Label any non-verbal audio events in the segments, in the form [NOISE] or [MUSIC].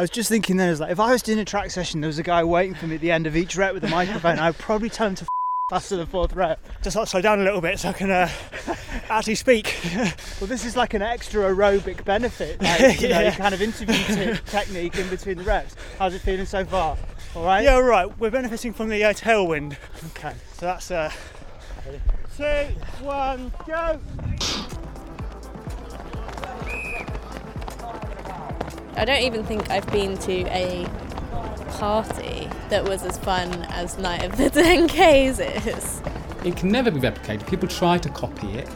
I was just thinking then, I was like, if I was doing a track session, there was a guy waiting for me at the end of each rep with a microphone, I'd probably tell him to faster [LAUGHS] than fourth rep. Just like slow down a little bit so I can uh, actually speak. [LAUGHS] Well, this is like an extra aerobic benefit, [LAUGHS] like, you know, Yeah. kind of interview technique in between the reps. How's it feeling so far? All right. Yeah, all right. We're benefiting from the uh, tailwind, Okay. so that's uh, two, one, go. I don't even think I've been to a party that was as fun as Night of the [LAUGHS] 10Ks is. It can never be replicated. People try to copy it,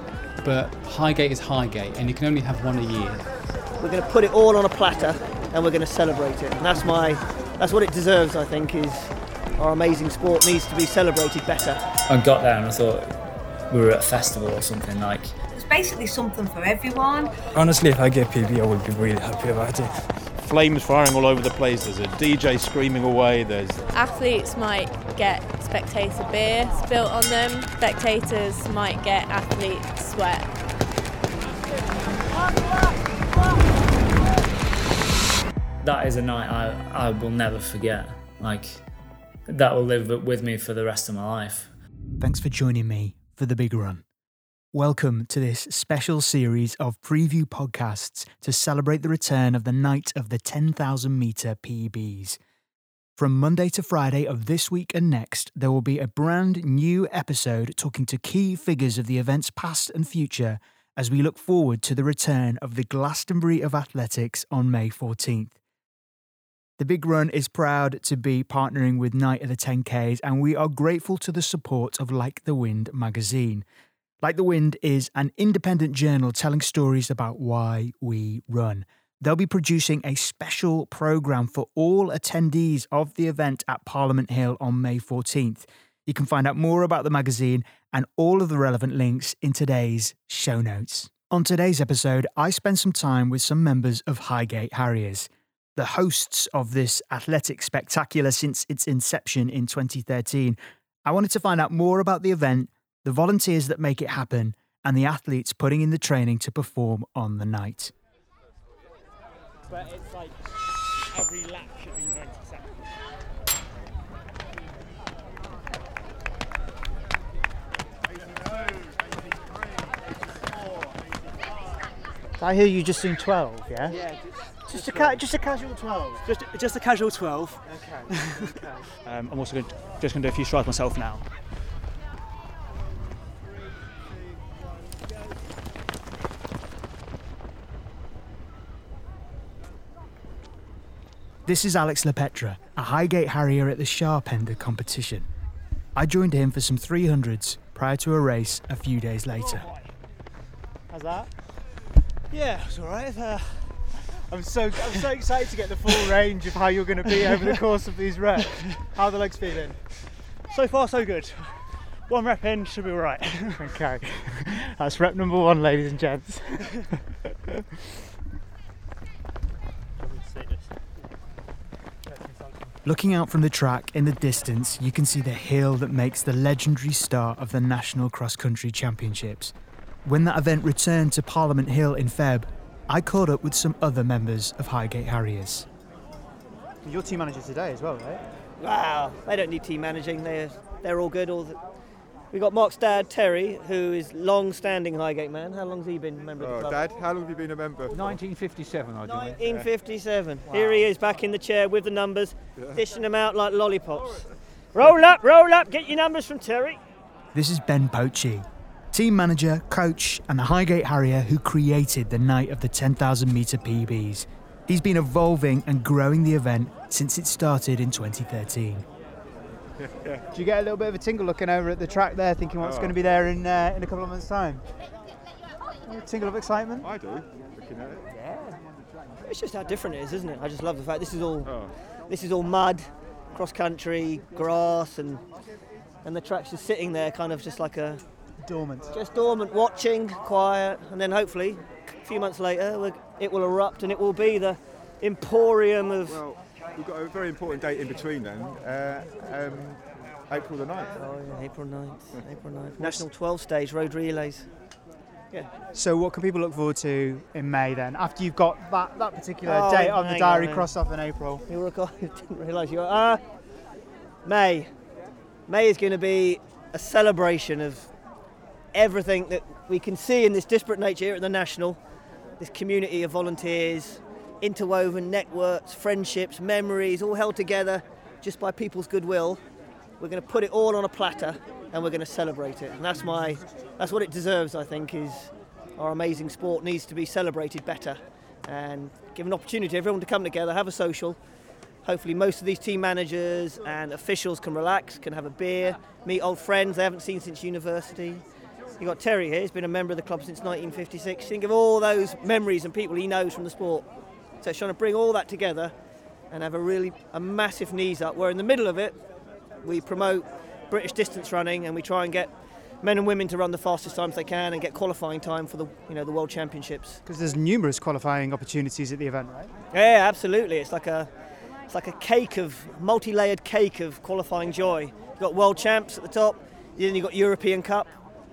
but Highgate is Highgate, and you can only have one a year. We're going to put it all on a platter and we're going to celebrate it. And that's my, that's what it deserves. I think is our amazing sport needs to be celebrated better. I got there and I thought we were at a festival or something like. It's basically something for everyone. Honestly, if I get PB, I would be really happy about it. Flames firing all over the place. There's a DJ screaming away. There's Athletes might get spectator beer spilt on them, spectators might get athlete sweat. That is a night I, I will never forget. Like, that will live with me for the rest of my life. Thanks for joining me for the big run. Welcome to this special series of preview podcasts to celebrate the return of the night of the 10,000 metre PBs. From Monday to Friday of this week and next, there will be a brand new episode talking to key figures of the event's past and future as we look forward to the return of the Glastonbury of Athletics on May 14th. The Big Run is proud to be partnering with Night of the 10Ks, and we are grateful to the support of Like the Wind magazine. Like the Wind is an independent journal telling stories about why we run. They'll be producing a special programme for all attendees of the event at Parliament Hill on May 14th. You can find out more about the magazine and all of the relevant links in today's show notes. On today's episode, I spent some time with some members of Highgate Harriers the hosts of this athletic spectacular since its inception in 2013. I wanted to find out more about the event, the volunteers that make it happen, and the athletes putting in the training to perform on the night. But it's like every lap should be 90 seconds. I hear you just doing 12, yeah? Yeah. Just a, ca- just a casual 12. Just, just a casual 12. Okay. okay. [LAUGHS] Um, I'm also going just going to do a few strides myself now. This is Alex Lepetra, a Highgate Harrier at the Sharpender competition. I joined him for some 300s prior to a race a few days later. How's that? Yeah, it's all right. Uh, I'm so I'm so excited to get the full range of how you're going to be over the course of these reps. How are the legs feeling? so far, so good. One rep in should be all right. Okay, that's rep number one, ladies and gents. [LAUGHS] Looking out from the track in the distance, you can see the hill that makes the legendary start of the National Cross Country Championships. When that event returned to Parliament Hill in Feb, I caught up with some other members of Highgate Harriers. Your team manager today as well, right? Wow, they don't need team managing. They're they're all good. All the, we got Mark's dad Terry, who is long-standing Highgate man. How long's he been a member of the Oh, club? Dad, how long have you been a member? 1957, I do. 1957. Here he is back in the chair with the numbers, dishing them out like lollipops. Roll up, roll up, get your numbers from Terry. This is Ben Pochee, team manager, coach, and the Highgate Harrier who created the night of the 10,000 metre PBs. He's been evolving and growing the event since it started in 2013. Do you get a little bit of a tingle looking over at the track there, thinking what's Oh. going to be there in uh, in a couple of months' time? A tingle of excitement. I do, looking at it. It's just how different it is, isn't it? I just love the fact this is all Oh. this is all mud, cross country, grass, and and the track's just sitting there, kind of just like a Dormant. just dormant, watching, quiet, and then hopefully a few months later it will erupt and it will be the emporium of. Well, we've got a very important date in between then. Uh, um, April the 9th. Oh, yeah, April 9th. April 9th. National 12 stage road relays. Yeah. So, what can people look forward to in May then? After you've got that, that particular Oh, date on the diary on. crossed off in April? You were I [LAUGHS] didn't realise you were. Uh, May. May is going to be a celebration of everything that we can see in this disparate nature here at the National. This community of volunteers, interwoven networks, friendships, memories, all held together just by people's goodwill. We're going to put it all on a platter and we're going to celebrate it. And that's my, that's what it deserves. I think is our amazing sport needs to be celebrated better and give an opportunity to everyone to come together, have a social. Hopefully, most of these team managers and officials can relax, can have a beer, meet old friends they haven't seen since university. You've got Terry here, he's been a member of the club since 1956. Think of all those memories and people he knows from the sport. So it's trying to bring all that together and have a really a massive knees up. Where in the middle of it, we promote British distance running and we try and get men and women to run the fastest times they can and get qualifying time for the you know the World Championships. Because there's numerous qualifying opportunities at the event, right? Yeah, absolutely. It's like a it's like a cake of multi-layered cake of qualifying joy. You've got world champs at the top, then you've got European Cup,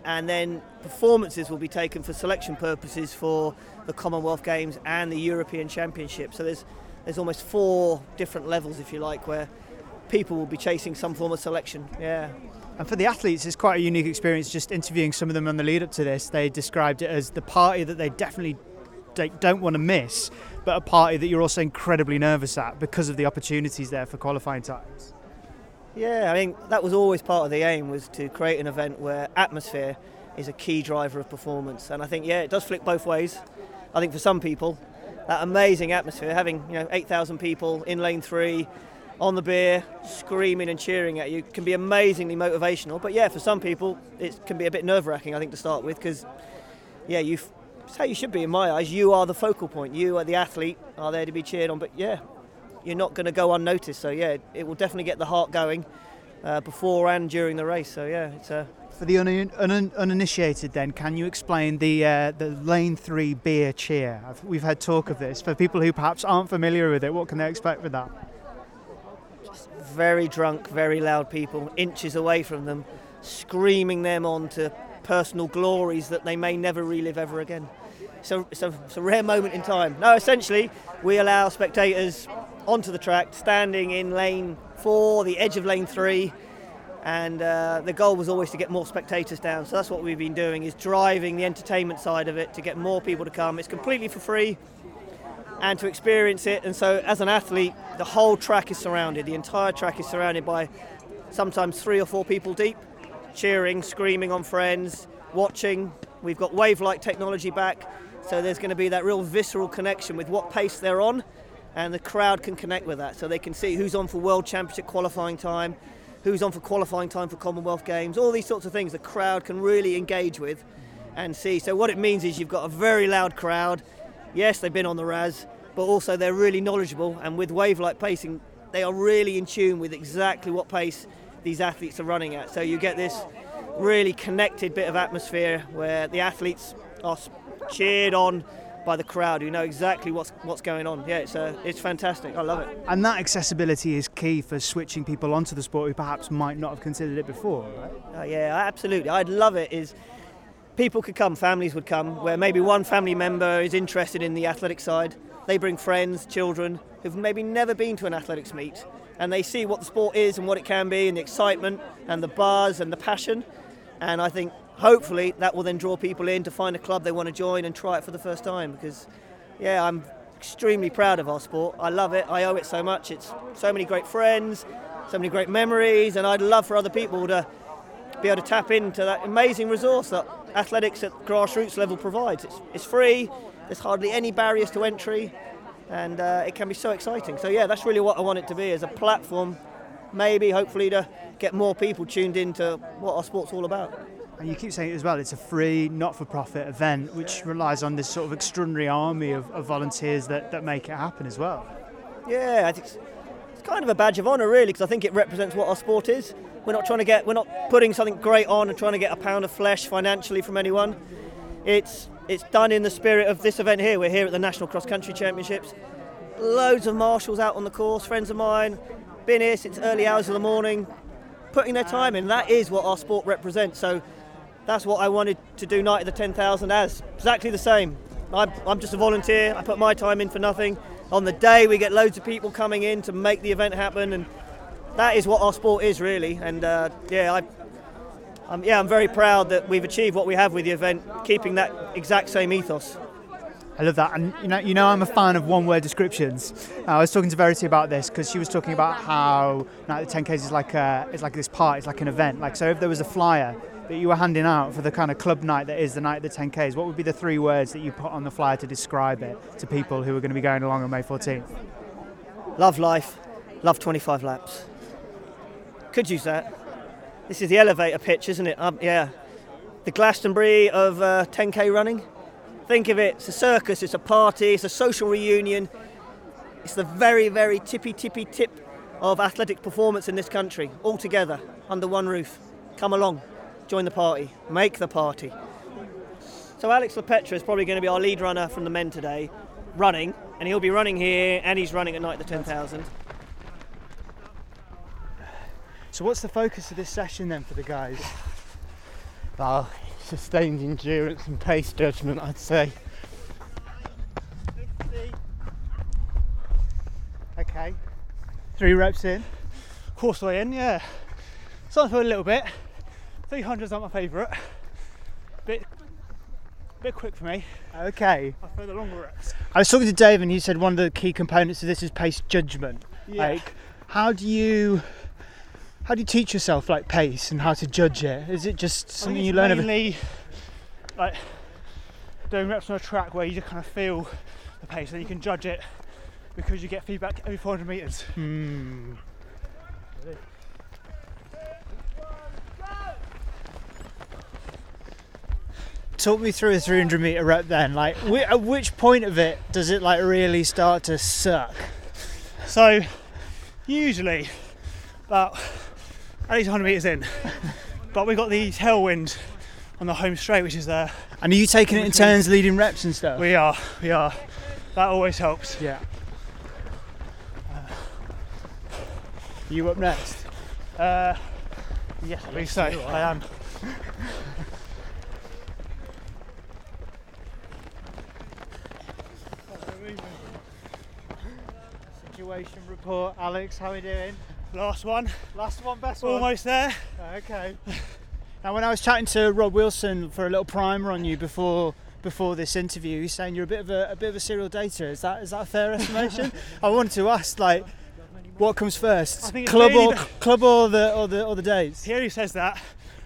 and then performances will be taken for selection purposes for the Commonwealth Games and the European Championship. So there's there's almost four different levels, if you like, where people will be chasing some form of selection. Yeah. And for the athletes, it's quite a unique experience just interviewing some of them on the lead up to this. They described it as the party that they definitely don't want to miss, but a party that you're also incredibly nervous at because of the opportunities there for qualifying times. Yeah, I mean that was always part of the aim was to create an event where atmosphere is a key driver of performance, and I think yeah, it does flick both ways. I think for some people, that amazing atmosphere, having you know 8,000 people in lane three, on the beer, screaming and cheering at you, can be amazingly motivational. But yeah, for some people, it can be a bit nerve-wracking. I think to start with, because yeah, you. It's how you should be in my eyes. You are the focal point. You are the athlete, are there to be cheered on. But yeah, you're not going to go unnoticed. So yeah, it will definitely get the heart going uh, before and during the race. So yeah, it's a. For the un- un- uninitiated, then, can you explain the uh, the lane three beer cheer? I've, we've had talk of this. For people who perhaps aren't familiar with it, what can they expect with that? Just Very drunk, very loud people, inches away from them, screaming them on to personal glories that they may never relive ever again. So it's a, it's a rare moment in time. No, essentially, we allow spectators onto the track, standing in lane four, the edge of lane three, and uh, the goal was always to get more spectators down. So that's what we've been doing: is driving the entertainment side of it to get more people to come. It's completely for free, and to experience it. And so, as an athlete, the whole track is surrounded. The entire track is surrounded by sometimes three or four people deep, cheering, screaming on friends, watching. We've got Wavelight technology back, so there's going to be that real visceral connection with what pace they're on, and the crowd can connect with that, so they can see who's on for World Championship qualifying time, who's on for qualifying time for Commonwealth Games, all these sorts of things. The crowd can really engage with and see. So what it means is you've got a very loud crowd. Yes, they've been on the RAS, but also they're really knowledgeable, and with Wavelight pacing, they are really in tune with exactly what pace these athletes are running at. So you get this really connected bit of atmosphere where the athletes are cheered on by the crowd who know exactly what's what's going on. Yeah, it's uh, it's fantastic. I love it. And that accessibility is key for switching people onto the sport who perhaps might not have considered it before, right? Uh, yeah, absolutely. I'd love it. Is people could come, families would come, where maybe one family member is interested in the athletic side. They bring friends, children who've maybe never been to an athletics meet, and they see what the sport is and what it can be, and the excitement and the buzz and the passion. And I think hopefully that will then draw people in to find a club they want to join and try it for the first time. Because, yeah, I'm extremely proud of our sport. I love it. I owe it so much. It's so many great friends, so many great memories, and I'd love for other people to be able to tap into that amazing resource that athletics at grassroots level provides. It's, it's free. There's hardly any barriers to entry, and uh, it can be so exciting. So yeah, that's really what I want it to be as a platform, maybe hopefully to get more people tuned into what our sport's all about. And you keep saying as well, it's a free, not for profit event which relies on this sort of extraordinary army of, of volunteers that, that make it happen as well. Yeah, I think it's, it's kind of a badge of honour, really, because I think it represents what our sport is. We're not trying to get, we're not putting something great on and trying to get a pound of flesh financially from anyone. It's it's done in the spirit of this event here. We're here at the National Cross Country Championships. Loads of marshals out on the course, friends of mine, been here since early hours of the morning, putting their time in. That is what our sport represents. So that's what I wanted to do Night of the 10,000 as. Exactly the same. I'm, I'm just a volunteer. I put my time in for nothing. On the day, we get loads of people coming in to make the event happen, and that is what our sport is really. And uh, yeah, I, I'm, yeah, I'm very proud that we've achieved what we have with the event, keeping that exact same ethos. I love that, and you know, you know, I'm a fan of one-word descriptions. Uh, I was talking to Verity about this because she was talking about how Night of the 10Ks is like a, it's like this part, it's like an event. Like, so if there was a flyer that you were handing out for the kind of club night that is the Night of the 10Ks, what would be the three words that you put on the flyer to describe it to people who are going to be going along on May 14th? Love life, love 25 laps. Could use that. This is the elevator pitch, isn't it? Um, yeah. The Glastonbury of uh, 10k running. Think of it, it's a circus, it's a party, it's a social reunion. It's the very, very tippy tippy tip of athletic performance in this country, all together, under one roof. Come along, join the party, make the party. So Alex Lepetra is probably going to be our lead runner from the men today, running, and he'll be running here, and he's running at night the 10,000. So, what's the focus of this session then for the guys? Well, sustained endurance and pace judgment, I'd say. Okay. Three reps in. Course way in, yeah. Starting for a little bit. 300's aren't my favourite. Bit, bit quick for me. Okay. I prefer the longer reps. I was talking to Dave, and he said one of the key components of this is pace judgment. Yeah. Like, how do you how do you teach yourself like pace and how to judge it? Is it just something you learn? over- mainly like doing reps on a track where you just kind of feel the pace and you can judge it because you get feedback every 400 metres. Hmm. Talk me through a 300 meter rep then. Like, whi- at which point of it does it like really start to suck? So usually about at least 100 metres in, but we got the tailwind on the home straight, which is there. And are you taking it in turns, leading reps and stuff? We are, we are. That always helps. Yeah. you up next? Uh, yes, I believe so. I am. Situation report, Alex. How are we doing? Last one. Last one, best one. Almost there. Oh, okay. Now, when I was chatting to Rob Wilson for a little primer on you before before this interview, he's saying you're a bit of a, a bit of a serial dater. Is that is that a fair estimation? [LAUGHS] I wanted to ask, like, what comes first, I think it's club really or the- club or the or the or the dates? Here he only says that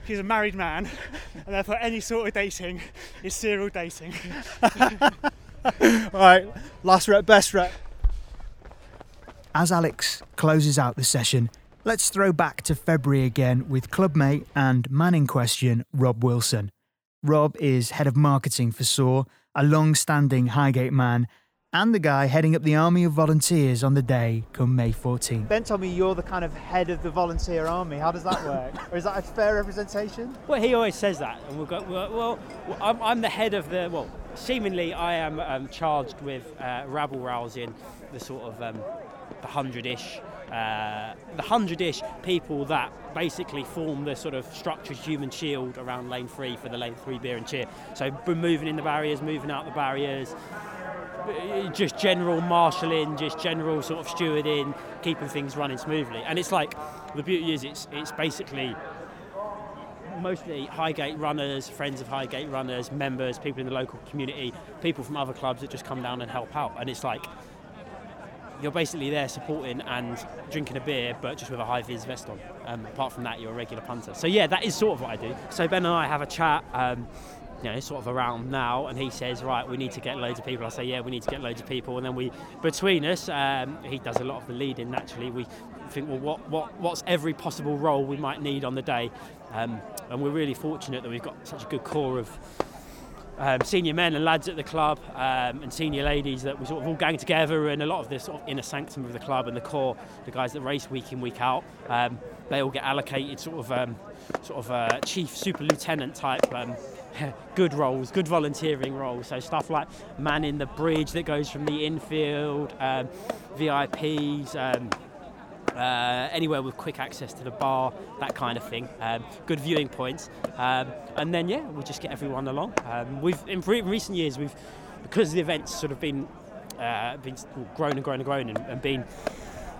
he's a married man, and therefore any sort of dating is serial dating. [LAUGHS] All right, last rep, best rep. As Alex closes out the session, let's throw back to February again with clubmate and man in question, Rob Wilson. Rob is head of marketing for SOAR, a long standing Highgate man, and the guy heading up the army of volunteers on the day come May 14th. Ben told me you're the kind of head of the volunteer army. How does that work? [LAUGHS] or is that a fair representation? Well, he always says that, and we'll go. Well, well I'm, I'm the head of the. Well, seemingly, I am um, charged with uh, rabble rousing the sort of um, the hundred-ish, uh, the hundred-ish people that basically form the sort of structured human shield around Lane Three for the Lane Three beer and cheer. So, moving in the barriers, moving out the barriers. uh, Just general marshalling, just general sort of stewarding, keeping things running smoothly. And it's like the beauty is, it's it's basically mostly Highgate runners, friends of Highgate runners, members, people in the local community, people from other clubs that just come down and help out. And it's like you're basically there supporting and drinking a beer, but just with a high vis vest on. Um, apart from that, you're a regular punter. So yeah, that is sort of what I do. So Ben and I have a chat. Um, you know, sort of around now, and he says, "Right, we need to get loads of people." I say, "Yeah, we need to get loads of people." And then we, between us, um, he does a lot of the leading. Naturally, we think, "Well, what, what, what's every possible role we might need on the day?" Um, and we're really fortunate that we've got such a good core of um, senior men and lads at the club um, and senior ladies that we sort of all gang together and a lot of this sort of inner sanctum of the club and the core, the guys that race week in week out, um, they all get allocated sort of um, sort of uh, chief super lieutenant type. [LAUGHS] Good roles, good volunteering roles. So stuff like manning the bridge that goes from the infield, um, VIPs, um, uh, anywhere with quick access to the bar, that kind of thing. Um, good viewing points, um, and then yeah, we'll just get everyone along. Um, we've in recent years we've because the event's sort of been uh, been grown and grown and grown and, and been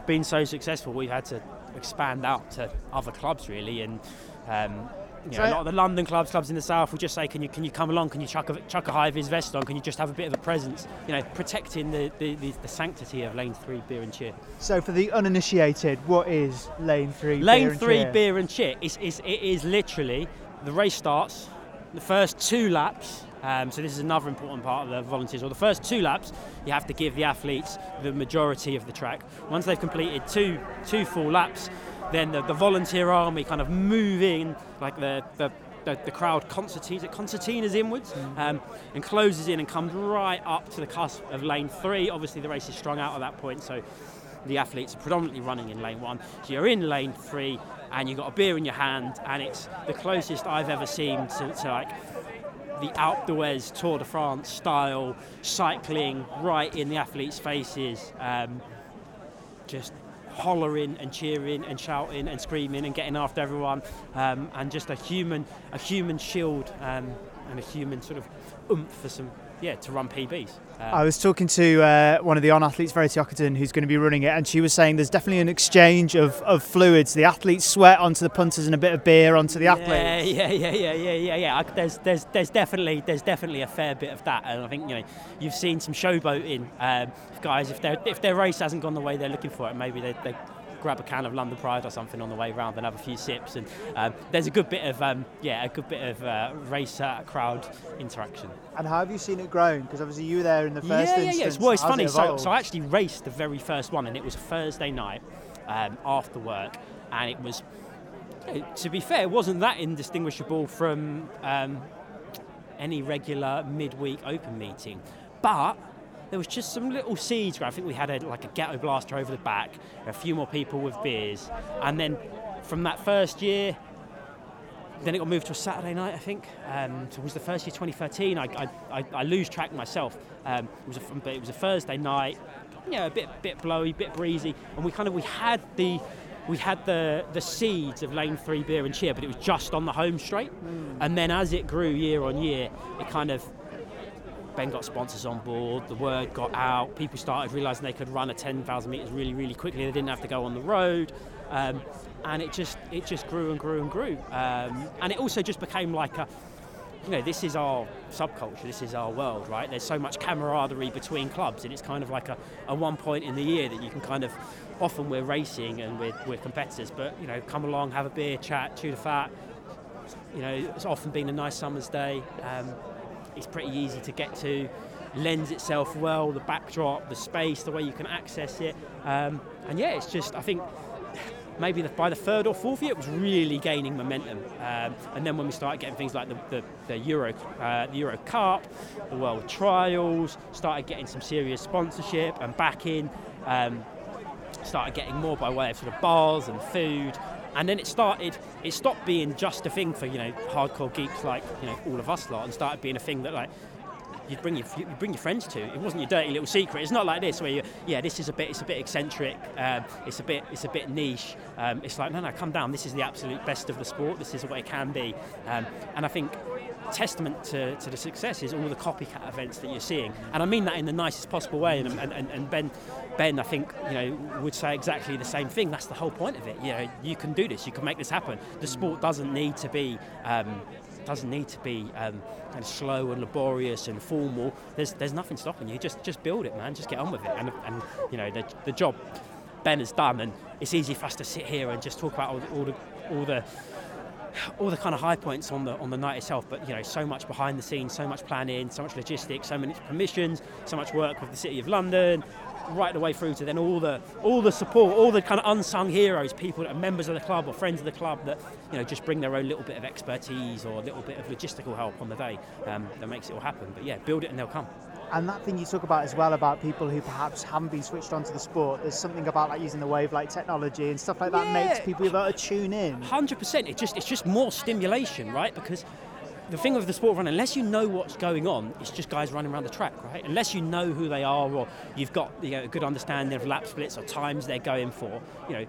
been so successful, we've had to expand out to other clubs really and. Um, you know, a lot of the London clubs, clubs in the south, will just say, "Can you can you come along? Can you chuck a chuck a high vis vest on? Can you just have a bit of a presence? You know, protecting the, the, the, the sanctity of Lane Three beer and cheer." So, for the uninitiated, what is Lane Three? Lane beer Three cheer? beer and cheer is, is it is literally the race starts, the first two laps. Um, so this is another important part of the volunteers. Or the first two laps, you have to give the athletes the majority of the track. Once they've completed two two full laps, then the, the volunteer army kind of move in, like the, the the, the, crowd concertines, it concertinas inwards mm. um, and closes in and comes right up to the cusp of lane three. Obviously, the race is strung out at that point, so the athletes are predominantly running in lane one. So you're in lane three and you've got a beer in your hand, and it's the closest I've ever seen to, to like the Alpe d'Huez Tour de France style cycling right in the athletes' faces. Um, just hollering and cheering and shouting and screaming and getting after everyone, um, and just a human, a human shield um, and a human sort of oomph for some yeah, to run PBs. I was talking to uh, one of the on athletes, Verity Ockenden, who's going to be running it, and she was saying there's definitely an exchange of, of fluids. The athletes sweat onto the punters and a bit of beer onto the athletes. Yeah, yeah, yeah, yeah, yeah, yeah, yeah. There's, there's, there's definitely, there's definitely a fair bit of that, and I think you know you've seen some showboating um, guys. If their if their race hasn't gone the way they're looking for it, maybe they grab a can of London Pride or something on the way round and have a few sips. And um, there's a good bit of um, yeah, a good bit of uh, race uh, crowd interaction. And how have you seen it grown? Because obviously you were there in the first yeah, instance. Yeah, yeah. Well, it's funny. It so, so I actually raced the very first one, and it was a Thursday night um, after work, and it was. To be fair, it wasn't that indistinguishable from um, any regular midweek open meeting, but there was just some little seeds. Where I think we had a, like a ghetto blaster over the back, a few more people with beers, and then from that first year, then it got moved to a Saturday night, I think. Um, so it was the first year, 2013. I, I, I lose track myself. Um, it was a, but it was a Thursday night. Yeah, a bit bit blowy, bit breezy, and we kind of we had the we had the the seeds of lane three beer and cheer, but it was just on the home straight. Mm. And then as it grew year on year, it kind of Ben got sponsors on board, the word got out, people started realising they could run a 10,000 metres really, really quickly, they didn't have to go on the road. Um, and it just it just grew and grew and grew. Um, and it also just became like a, you know, this is our subculture, this is our world, right? There's so much camaraderie between clubs, and it's kind of like a, a one point in the year that you can kind of, often we're racing and we're, we're competitors, but, you know, come along, have a beer, chat, chew the fat. You know, it's often been a nice summer's day. Um, it's pretty easy to get to, lends itself well, the backdrop, the space, the way you can access it. Um, and yeah, it's just, I think maybe the, by the third or fourth year, it was really gaining momentum. Um, and then when we started getting things like the, the, the Euro, uh, the Euro Cup, the World Trials, started getting some serious sponsorship and backing. Um, started getting more by way of sort of bars and food and then it started it stopped being just a thing for you know hardcore geeks like you know all of us lot and started being a thing that like you'd bring your you bring your friends to. It wasn't your dirty little secret. It's not like this where you yeah this is a bit it's a bit eccentric. Um, it's a bit it's a bit niche. Um, it's like no no come down. This is the absolute best of the sport. This is what it can be. Um, and I think testament to, to the success is all the copycat events that you're seeing. And I mean that in the nicest possible way. And, and, and Ben, Ben, I think, you know, would say exactly the same thing. That's the whole point of it. You know, you can do this. You can make this happen. The sport doesn't need to be. Um, doesn't need to be um, kind of slow and laborious and formal. There's there's nothing stopping you. Just just build it, man. Just get on with it. And, and you know the, the job Ben has done, and it's easy for us to sit here and just talk about all, all the all the all the kind of high points on the on the night itself, but you know, so much behind the scenes, so much planning, so much logistics, so many permissions, so much work with the City of London, right the way through to then all the all the support, all the kind of unsung heroes, people that are members of the club or friends of the club that you know just bring their own little bit of expertise or a little bit of logistical help on the day um, that makes it all happen. But yeah, build it and they'll come and that thing you talk about as well about people who perhaps haven't been switched onto the sport there's something about like using the Wavelight technology and stuff like that yeah. makes people able to tune in 100% it just it's just more stimulation right because the thing with the sport run, unless you know what's going on, it's just guys running around the track, right? Unless you know who they are or you've got you know, a good understanding of lap splits or times they're going for, you know,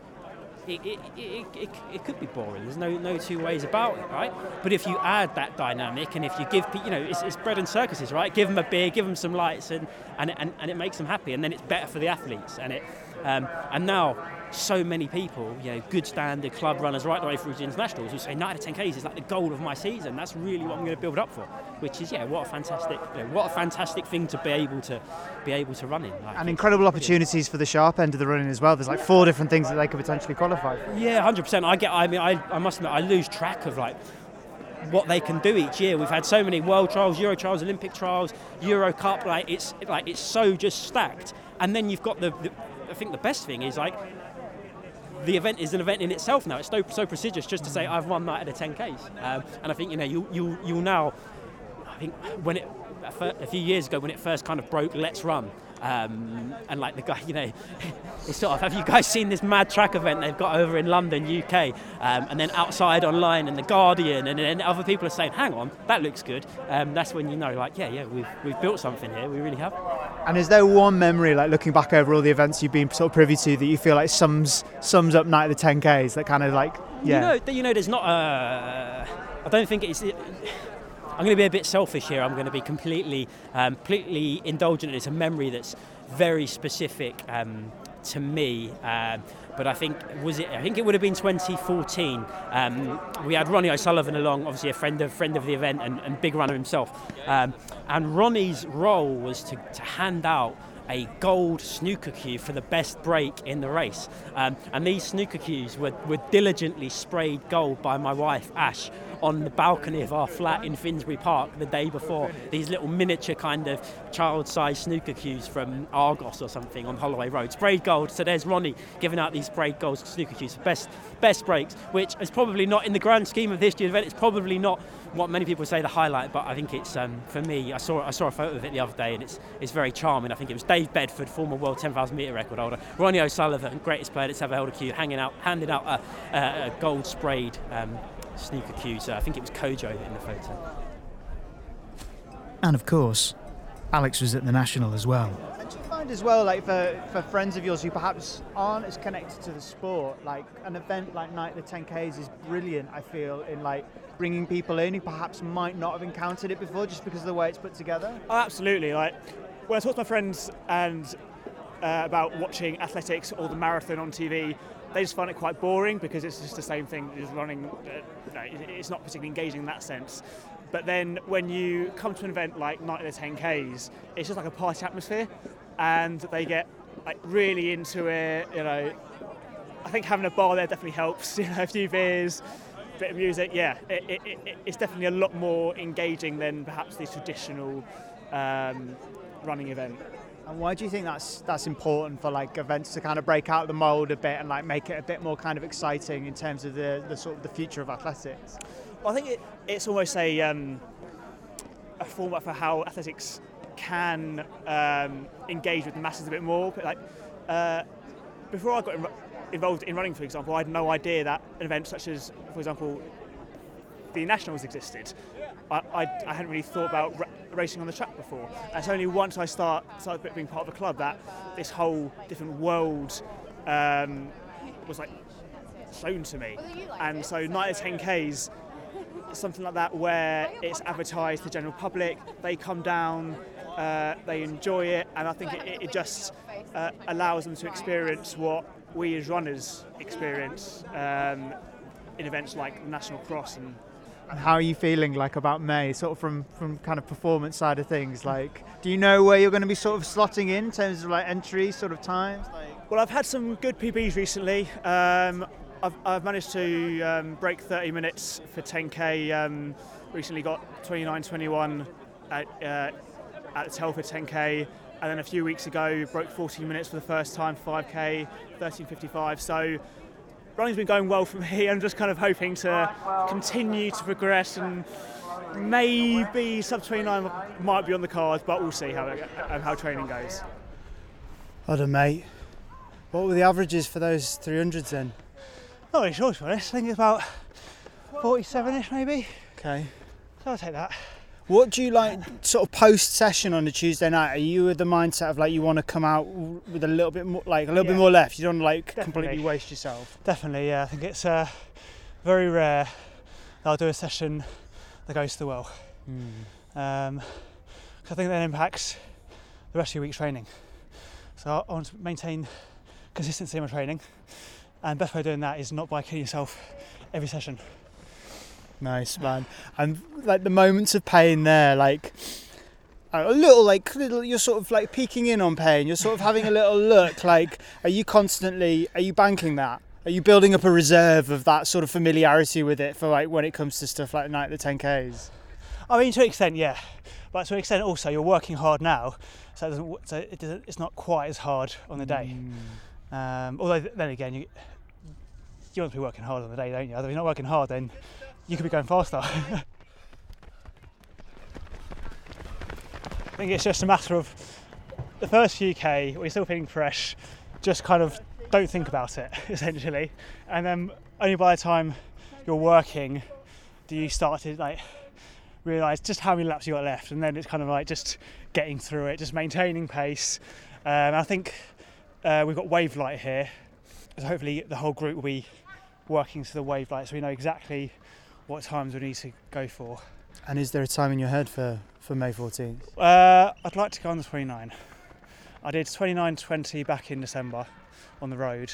it, it, it, it, could be boring. There's no no two ways about it, right? But if you add that dynamic and if you give, you know, it's, it's bread and circuses, right? Give them a beer, give them some lights, and, and, and, and it makes them happy, and then it's better for the athletes. And it um, and now so many people, you know, good standard club runners right the way through to internationals who say 9 out of 10 Ks is like the goal of my season. That's really what I'm going to build up for. Which is, yeah, what a fantastic, you know, what a fantastic thing to be able to be able to run in. Like, and incredible opportunities for the sharp end of the running as well. There's like four different things that they could potentially qualify for. Yeah, 100%. I get. I mean, I, I must admit, I lose track of like what they can do each year. We've had so many world trials, Euro trials, Olympic trials, Euro Cup. Like it's like it's so just stacked. And then you've got the, the I think the best thing is like the event is an event in itself now. It's so, so prestigious just to say I've won that at a 10Ks. Um, and I think you know you you you'll now. I think when it a few years ago when it first kind of broke, LetsRun. Um, and like the guy, you know, [LAUGHS] it's sort of, have you guys seen this mad track event they've got over in London, UK? Um, and then outside online and The Guardian, and then other people are saying, hang on, that looks good. Um, that's when you know, like, yeah, yeah, we've, we've built something here, we really have. And is there one memory, like looking back over all the events you've been sort of privy to, that you feel like sums sums up Night of the 10Ks, that kind of like, yeah? You know, you know there's not a. I don't think it's. It, I'm going to be a bit selfish here. I'm going to be completely, um, completely indulgent. It's a memory that's very specific um, to me. Um, but I think was it? I think it would have been 2014. Um, we had Ronnie O'Sullivan along, obviously a friend of friend of the event and, and big runner himself. Um, and Ronnie's role was to, to hand out a gold snooker cue for the best break in the race. Um, and these snooker cues were, were diligently sprayed gold by my wife, Ash, on the balcony of our flat in Finsbury Park the day before. These little miniature kind of child-sized snooker cues from Argos or something on Holloway Road, sprayed gold. So there's Ronnie giving out these sprayed gold snooker cues best best breaks, which is probably not in the grand scheme of history the event. It's probably not what many people say the highlight, but I think it's um, for me. I saw I saw a photo of it the other day, and it's it's very charming. I think it was Dave Bedford, former world 10,000 meter record holder, Ronnie O'Sullivan, greatest player that's ever held a cue, hanging out, handing out a, a, a gold sprayed um, sneaker cues. I think it was Kojo in the photo. And of course, Alex was at the National as well. And do you find as well, like for, for friends of yours who perhaps aren't as connected to the sport, like an event like Night of the 10Ks is brilliant, I feel, in like bringing people in who perhaps might not have encountered it before just because of the way it's put together? Oh, absolutely. Like when I talk to my friends and uh, about watching athletics or the marathon on TV, they just find it quite boring because it's just the same thing as running. Uh, it's not particularly engaging in that sense. But then when you come to an event like Night of the 10Ks, it's just like a party atmosphere, and they get like really into it. You know, I think having a bar there definitely helps. [LAUGHS] You know, a few beers, a bit of music. Yeah, it, it, it, it's definitely a lot more engaging than perhaps the traditional um, running event. And why do you think that's that's important for like events to kind of break out the mold a bit and like make it a bit more kind of exciting in terms of the, the sort of the future of athletics? Well, I think it, it's almost a um, a format for how athletics can um, engage with the masses a bit more. But like uh, before I got involved in running, for example, I had no idea that an event such as, for example, the nationals existed. I, I, I hadn't really thought about racing on the track before. And it's only once I start started being part of a club that this whole different world um, was like shown to me. And so Night of 10Ks, something like that where it's advertised to the general public, they come down, uh, they enjoy it, and I think it, it just uh, allows them to experience what we as runners experience um, in events like the National Cross and how are you feeling like about May, sort of from from kind of performance side of things? Like, do you know where you're going to be sort of slotting in, in terms of like entry sort of times? Well, I've had some good PBs recently. Um, I've, I've managed to um, break 30 minutes for 10k. Um, recently got 29.21 at uh, at Telford 10k, and then a few weeks ago broke 14 minutes for the first time 5k, 13.55. So running's been going well for me. I'm just kind of hoping to continue to progress and maybe sub 29 might be on the cards, but we'll see how it, um, how training goes. I don't mate. What were the averages for those 300s then? Oh, Not really sure to be honest. I think it's about 47ish maybe. Okay. So I'll take that. What do you like, sort of post session on a Tuesday night? Are you with the mindset of like you want to come out with a little bit more, like a little Yeah. bit more left? You don't like Definitely. completely waste yourself. Definitely, yeah. I think it's uh, very rare that I'll do a session that goes too well. Um, 'cause I think that impacts the rest of your week's training. So I- I want to maintain consistency in my training, and best way of doing that is not by killing yourself every session. Nice man. And like the moments of pain there, like a little like little, you're sort of like peeking in on pain. You're sort of having a little look. Like, are you constantly? Are you banking that? Are you building up a reserve of that sort of familiarity with it for like when it comes to stuff like night the 10ks? I mean, to an extent, yeah, but to an extent also, you're working hard now, so it doesn't, so it doesn't, it's not quite as hard on the day. Um, although then again, you you want to be working hard on the day, don't you? If you're not working hard, then you could be going faster. I think it's just a matter of the first few k you're still feeling fresh, just kind of don't think about it [LAUGHS] essentially, and then only by the time you're working do you start to like realise just how many laps you got left, and then it's kind of like just getting through it, just maintaining pace. Um, I think uh, we've got Wavelight here, so hopefully the whole group will be working to the Wavelight, so we know exactly what times do we need to go for. And is there a time in your head for for May 14th? Uh, I'd like to go on the 29. I did 29.20 back in December on the road,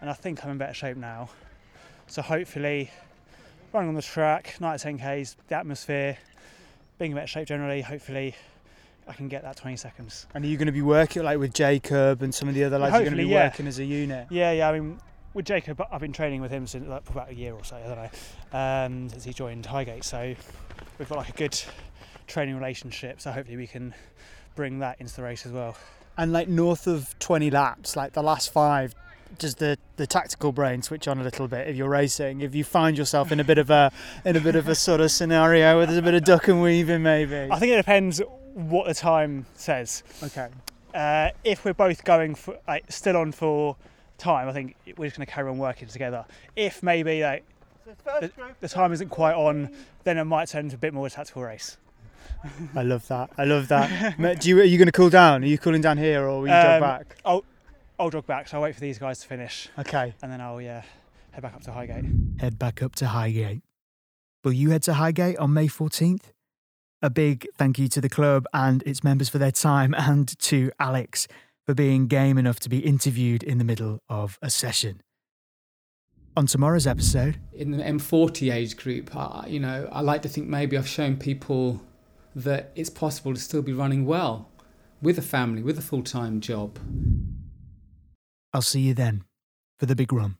and I think I'm in better shape now. So hopefully, running on the track, night 10k's, the atmosphere, being in better shape generally, hopefully I can get that 20 seconds. And are you going to be working like with Jacob and some of the other lads? Are going to be Hopefully, yeah. working as a unit? Yeah, yeah. I mean, with Jacob, I've been training with him since like, for about a year or so. I don't know, um, since he joined Highgate. So we've got like a good training relationship. So hopefully we can bring that into the race as well. And like north of 20 laps, like the last five, does the, the tactical brain switch on a little bit if you're racing? If you find yourself in a bit of a in a bit of a sort of scenario where there's a bit of duck and weaving, maybe. I think it depends what the time says. Okay. Uh, if we're both going for like still on for time, I think we're just going to carry on working together. If maybe like the, the time isn't quite on, then it might turn into a bit more of a tactical race. I love that. I love that. [LAUGHS] Do you, are you going to cool down? Are you cooling down here or will you jog Um, back? I'll I'll jog back. So I'll wait for these guys to finish. Okay. And then I'll yeah head back up to Highgate. Head back up to Highgate. Will you head to Highgate on May 14th? A big thank you to the club and its members for their time and to Alex for being game enough to be interviewed in the middle of a session. On tomorrow's episode, in the M40 age group, I, you know, I like to think maybe I've shown people that it's possible to still be running well with a family, with a full time job. I'll see you then for the big run.